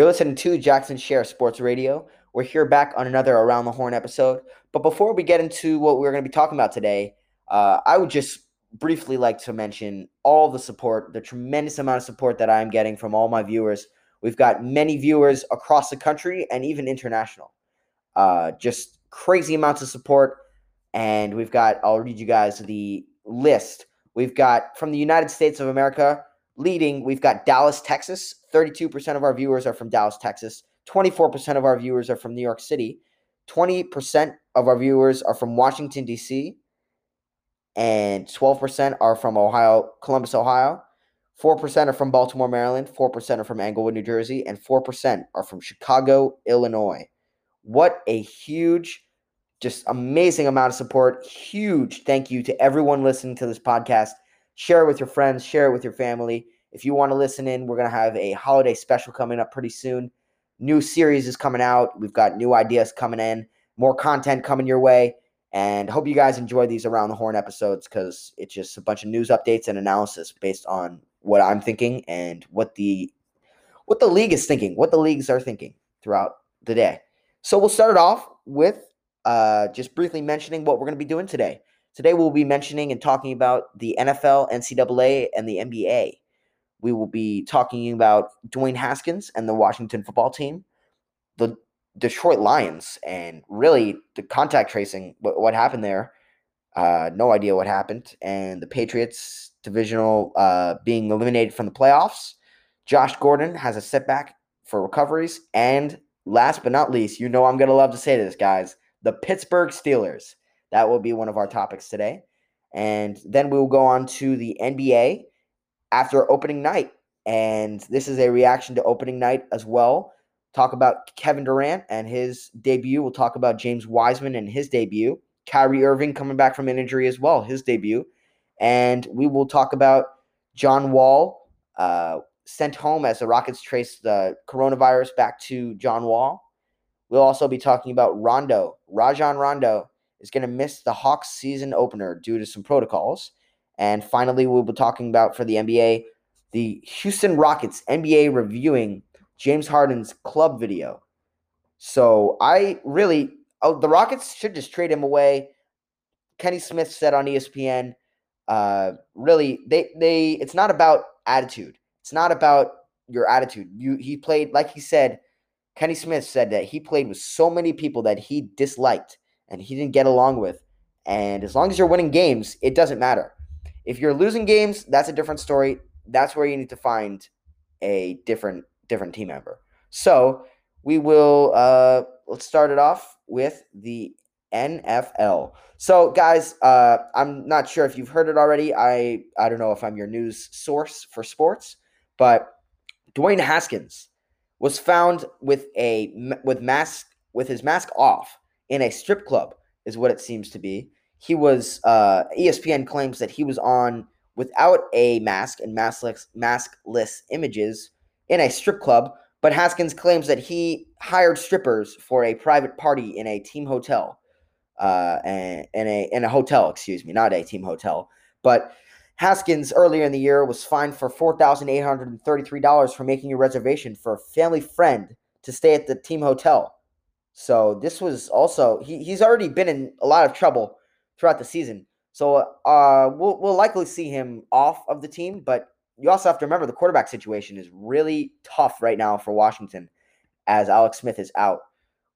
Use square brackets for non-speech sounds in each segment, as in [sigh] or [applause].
You're listening to Jackson Sher Sports Radio. We're here back on another Around the Horn episode. But before we get into what we're going to be talking about today, uh, I would just briefly like to mention all the support, the tremendous amount of support that I'm getting from all my viewers. We've got many viewers across the country and even international. Uh, just crazy amounts of support. And we've got, I'll read you guys the list. We've got from the United States of America, leading, we've got Dallas, Texas. 32% of our viewers are from Dallas, Texas. 24% of our viewers are from New York City. 20% of our viewers are from Washington, D.C. And 12% are from Ohio, Columbus, Ohio. 4% are from Baltimore, Maryland. 4% are from Englewood, New Jersey. And 4% are from Chicago, Illinois. What a huge, just amazing amount of support. Huge thank you to everyone listening to this podcast. Share it with your friends, share it with your family. If you want to listen in, we're going to have a holiday special coming up pretty soon. New series is coming out. We've got new ideas coming in, more content coming your way. And hope you guys enjoy these Around the Horn episodes because it's just a bunch of news updates and analysis based on what I'm thinking and what the what the league is thinking, what the leagues are thinking throughout the day. So we'll start it off with uh, just briefly mentioning what we're going to be doing today. Today, we'll be mentioning and talking about the NFL, NCAA, and the NBA. We will be talking about Dwayne Haskins and the Washington football team, the Detroit Lions, and really the contact tracing, what, what happened there. Uh, no idea what happened. And the Patriots divisional uh, being eliminated from the playoffs. Josh Gordon has a setback for recoveries. And last but not least, you know I'm going to love to say this, guys the Pittsburgh Steelers that will be one of our topics today. And then we will go on to the NBA after opening night. And this is a reaction to opening night as well. Talk about Kevin Durant and his debut. We'll talk about James Wiseman and his debut. Kyrie Irving coming back from an injury as well, his debut. And we will talk about John Wall uh, sent home as the Rockets trace the coronavirus back to John Wall. We'll also be talking about Rondo, Rajon Rondo, is going to miss the Hawks season opener due to some protocols. And finally, we'll be talking about for the NBA, the Houston Rockets NBA reviewing James Harden's club video. So I really, oh, the Rockets should just trade him away. Kenny Smith said on ESPN, uh, really, they they it's not about attitude. It's not about your attitude. You he played like he said. Kenny Smith said that he played with so many people that he disliked and he didn't get along with. And as long as you're winning games, it doesn't matter. If you're losing games, that's a different story. That's where you need to find a different different team member. So we will uh, let's start it off with the NFL. So guys, uh, I'm not sure if you've heard it already. I I don't know if I'm your news source for sports, but Dwayne Haskins was found with a with mask with his mask off in a strip club, is what it seems to be. He was, uh, ESPN claims that he was on without a mask and maskless, maskless images in a strip club, but Haskins claims that he hired strippers for a private party in a team hotel. Uh, and in a in a hotel, excuse me, not a team hotel. But Haskins earlier in the year was fined for four thousand eight hundred and thirty three dollars for making a reservation for a family friend to stay at the team hotel. So this was also he, he's already been in a lot of trouble throughout the season. So uh, we'll we'll likely see him off of the team, but you also have to remember the quarterback situation is really tough right now for Washington, as Alex Smith is out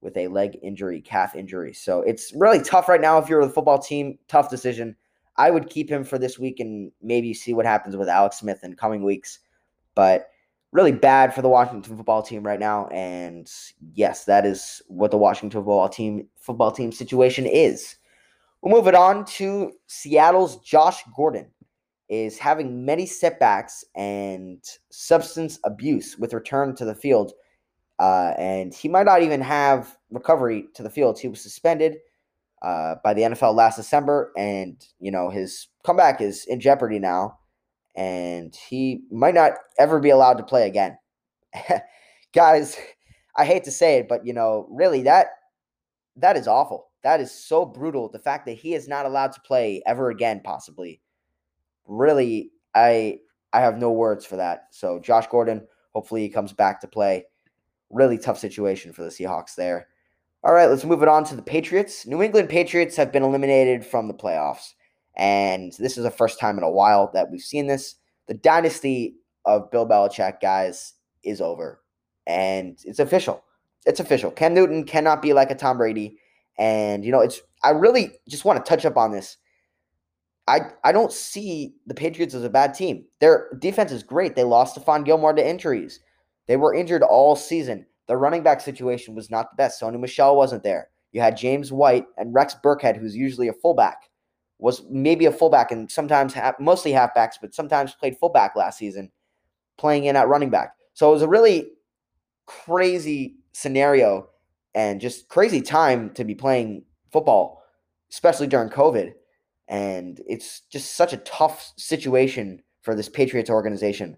with a leg injury, calf injury. So it's really tough right now if you're the football team. Tough decision. I would keep him for this week and maybe see what happens with Alex Smith in coming weeks. But really bad for the Washington football team right now. And yes, that is what the Washington football team football team situation is. We'll move it on to Seattle's Josh Gordon is having many setbacks and substance abuse with return to the field. Uh, and he might not even have recovery to the field. He was suspended uh, by the NFL last December, and you know his comeback is in jeopardy now and he might not ever be allowed to play again. [laughs] Guys, I hate to say it, but you know, really that that is awful. That is so brutal. The fact that he is not allowed to play ever again, possibly. Really, I I have no words for that. So Josh Gordon, hopefully he comes back to play. really tough situation for the Seahawks there. All right, let's move it on to the Patriots. New England Patriots have been eliminated from the playoffs. And this is the first time in a while that we've seen this. The dynasty of Bill Belichick, guys, is over. And it's official. It's official. Cam Newton cannot be like a Tom Brady. And, you know, it's, I really just want to touch up on this. I, I don't see the Patriots as a bad team. Their defense is great. They lost Stephon Gilmore to injuries. They were injured all season. The running back situation was not the best. Sony Michel wasn't there. You had James White and Rex Burkhead, who's usually a fullback, was maybe a fullback and sometimes ha- mostly halfbacks, but sometimes played fullback last season, playing in at running back. So it was a really crazy scenario and just crazy time to be playing football, especially during COVID. And it's just such a tough situation for this Patriots organization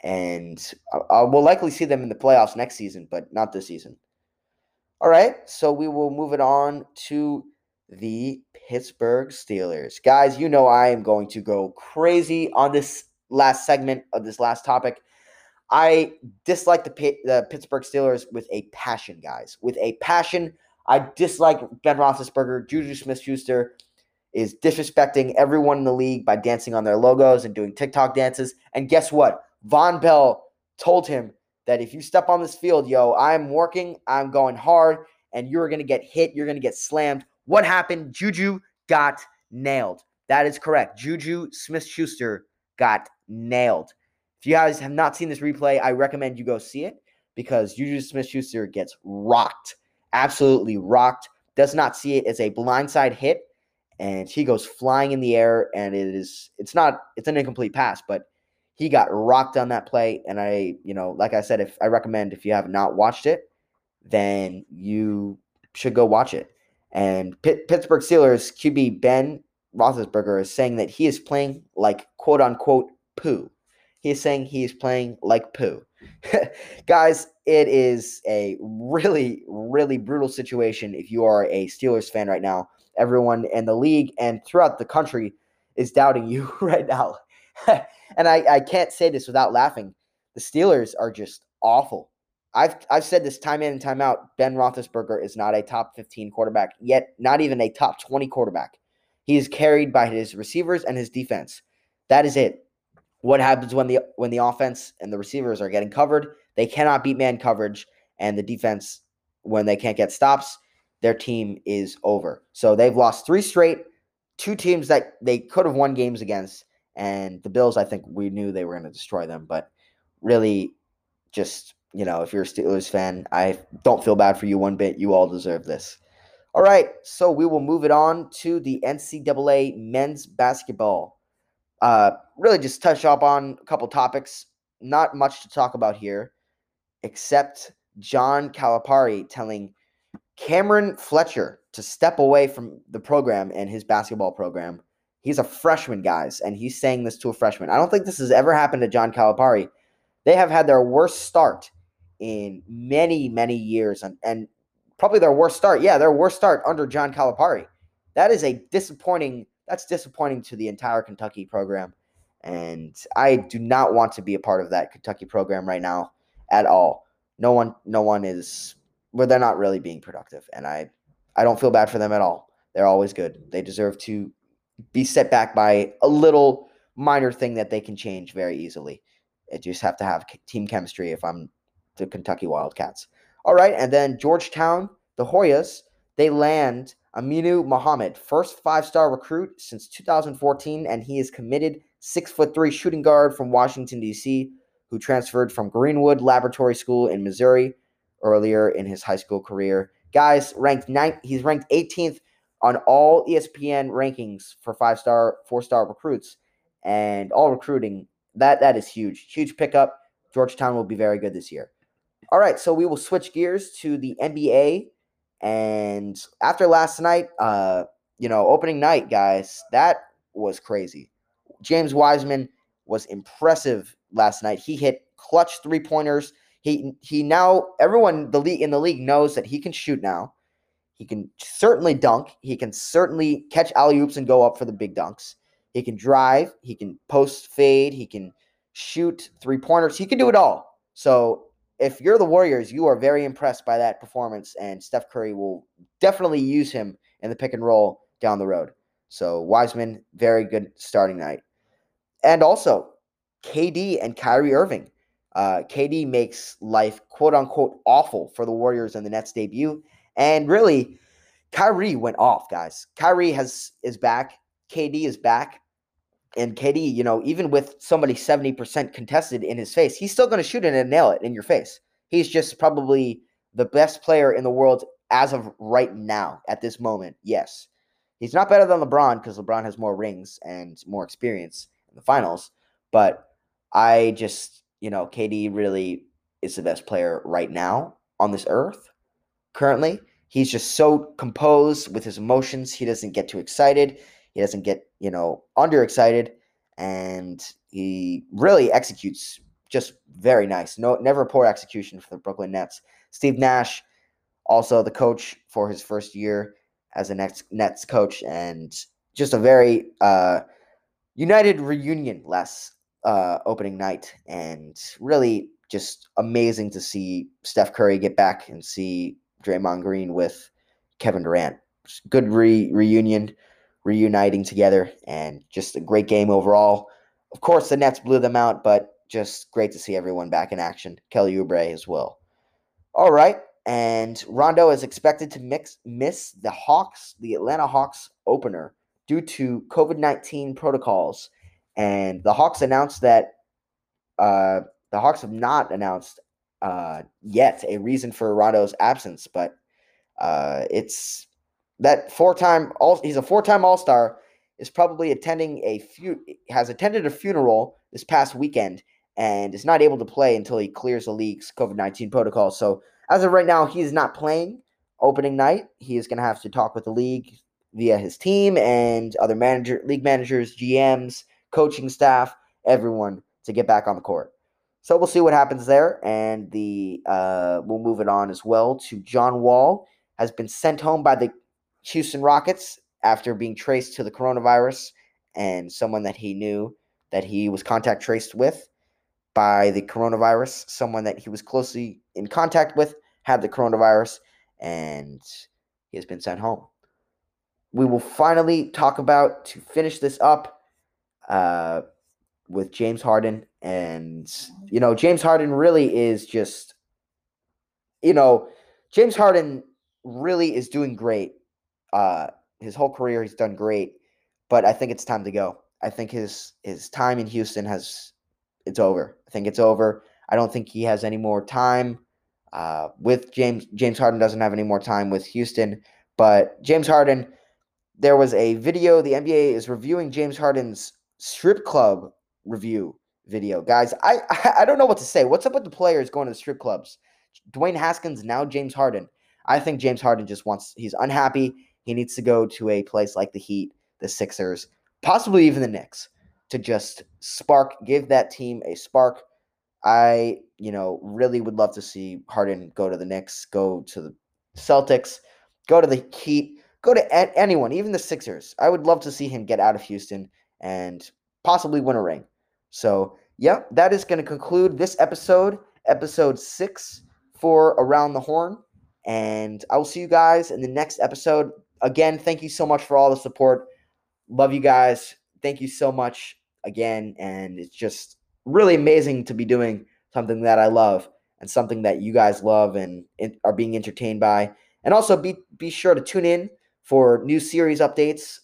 and I, will likely see them in the playoffs next season, but not this season. All right, so we will move it on to the Pittsburgh Steelers. Guys, you know I am going to go crazy on this last segment of this last topic. I dislike the, the Pittsburgh Steelers with a passion, guys. With a passion. I dislike Ben Roethlisberger. Juju Smith Schuster is disrespecting everyone in the league by dancing on their logos and doing TikTok dances. And guess what? Vonn Bell told him that if you step on this field, yo, I'm working, I'm going hard, and you're going to get hit, you're going to get slammed. What happened? Juju got nailed. That is correct. Juju Smith Schuster got nailed. If you guys have not seen this replay, I recommend you go see it because Juju Smith Schuster gets rocked. Absolutely rocked. Does not see it as a blindside hit. And he goes flying in the air, and it is it's not it's an incomplete pass, but he got rocked on that play. And I, you know, like I said, if I recommend if you have not watched it, then you should go watch it. And Pitt, Pittsburgh Steelers QB Ben Roethlisberger is saying that he is playing like quote unquote poo. He is saying he is playing like poo. [laughs] Guys, it is a really, really brutal situation if you are a Steelers fan right now. Everyone in the league and throughout the country is doubting you [laughs] right now. [laughs] and I, I can't say this without laughing. The Steelers are just awful. I've I've said this time in and time out. Ben Roethlisberger is not a top 15 quarterback, yet not even a top 20 quarterback. He is carried by his receivers and his defense. That is it. What happens when the when the offense and the receivers are getting covered? They cannot beat man coverage, and the defense when they can't get stops, their team is over. So they've lost three straight, two teams that they could have won games against, and the Bills, I think we knew they were going to destroy them, but really, just you know, if you're a Steelers fan, I don't feel bad for you one bit. You all deserve this. All right, so we will move it on to the NCAA men's basketball. Uh, really, just touch up on a couple topics. Not much to talk about here, except John Calipari telling Cam'Ron Fletcher to step away from the program and his basketball program He's a freshman, guys, and he's saying this to a freshman. I don't think this has ever happened to John Calipari. They have had their worst start in many, many years, and, and probably their worst start. Yeah, their worst start under John Calipari. That is a disappointing. That's disappointing to the entire Kentucky program, and I do not want to be a part of that Kentucky program right now at all. No one, no one is. Well, they're not really being productive, and I, I don't feel bad for them at all. They're always good. They deserve to be set back by a little minor thing that they can change very easily. It just have to have team chemistry if I'm the Kentucky Wildcats. All right, and then Georgetown, the Hoyas, they land Aminu Mohammed, first five-star recruit since 2014, and he is committed six foot three shooting guard from Washington D.C. who transferred from Greenwood Laboratory School in Missouri earlier in his high school career. Guys, ranked ninth, he's ranked 18th on all ESPN rankings for five star, four star recruits, and all recruiting. That that is huge, huge pickup. Georgetown will be very good this year. All right, so we will switch gears to the NBA, and after last night, uh, you know, opening night, guys, that was crazy. James Wiseman was impressive last night. He hit clutch three pointers. He he now everyone the league in the league knows that he can shoot now. He can certainly dunk. He can certainly catch alley oops and go up for the big dunks. He can drive. He can post fade. He can shoot three pointers. He can do it all. So if you're the Warriors, you are very impressed by that performance, and Steph Curry will definitely use him in the pick and roll down the road. So Wiseman, very good starting night. And also, KD and Kyrie Irving. Uh, KD makes life quote unquote awful for the Warriors in the Nets debut. And really, Kyrie went off, guys. Kyrie has is back. KD is back. And KD, you know, even with somebody 70% contested in his face, he's still going to shoot it and nail it in your face. He's just probably the best player in the world as of right now, at this moment. Yes. He's not better than LeBron because LeBron has more rings and more experience in the finals. But I just, you know, KD really is the best player right now on this earth currently. He's just so composed with his emotions. He doesn't get too excited. He doesn't get, you know, underexcited. And he really executes just very nice. No, never poor execution for the Brooklyn Nets. Steve Nash, also the coach for his first year as a Nets Nets coach, and just a very uh, united reunion last uh, opening night, and really just amazing to see Steph Curry get back and see Draymond Green with Kevin Durant. Good re- reunion, reuniting together, and just a great game overall. Of course, the Nets blew them out, but just great to see everyone back in action. Kelly Oubre as well. All right, and Rondo is expected to mix, miss the Hawks, the Atlanta Hawks opener due to COVID 19 protocols. And the Hawks announced that uh, the Hawks have not announced uh, yet a reason for Rondo's absence, but uh, it's that four time all he's a four time All Star is probably attending a few has attended a funeral this past weekend and is not able to play until he clears the league's COVID nineteen protocol. So as of right now, he's not playing opening night. He is going to have to talk with the league via his team and other manager, league managers, GMs, coaching staff, everyone to get back on the court. So we'll see what happens there, and the uh, we'll move it on as well to John Wall has been sent home by the Houston Rockets after being traced to the coronavirus, and someone that he knew that he was contact traced with by the coronavirus. Someone that he was closely in contact with had the coronavirus, and he has been sent home. We will finally talk about to finish this up uh, with James Harden. And, you know, James Harden really is just, you know, James Harden really is doing great. Uh, his whole career, he's done great, but I think it's time to go. I think his his time in Houston has it's over. I think it's over. I don't think he has any more time uh, with James. James Harden doesn't have any more time with Houston, but James Harden. There was a video. The NBA is reviewing James Harden's strip club review video, guys. I [laughs] I don't know what to say. What's up with the players going to the strip clubs? Dwayne Haskins now James Harden. I think James Harden just wants. He's unhappy. He needs to go to a place like the Heat, the Sixers, possibly even the Knicks to just spark, give that team a spark. I, you know, really would love to see Harden go to the Knicks, go to the Celtics, go to the Heat, go to a- anyone, even the Sixers. I would love to see him get out of Houston and possibly win a ring. So, yeah, that is going to conclude this episode, episode six for Around the Horn. And I will see you guys in the next episode. Again, thank you so much for all the support. Love you guys. Thank you so much again. And it's just really amazing to be doing something that I love and something that you guys love and are being entertained by. And also be be sure to tune in for new series updates.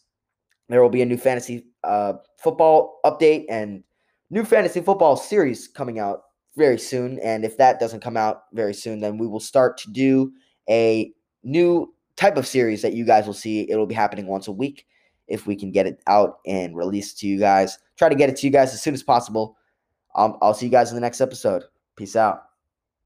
There will be a new fantasy uh, football update and new fantasy football series coming out very soon. And if that doesn't come out very soon, then we will start to do a new type of series that you guys will see. It'll be happening once a week if we can get it out and released to you guys. Try to get it to you guys as soon as possible. Um, I'll see you guys in the next episode. Peace out.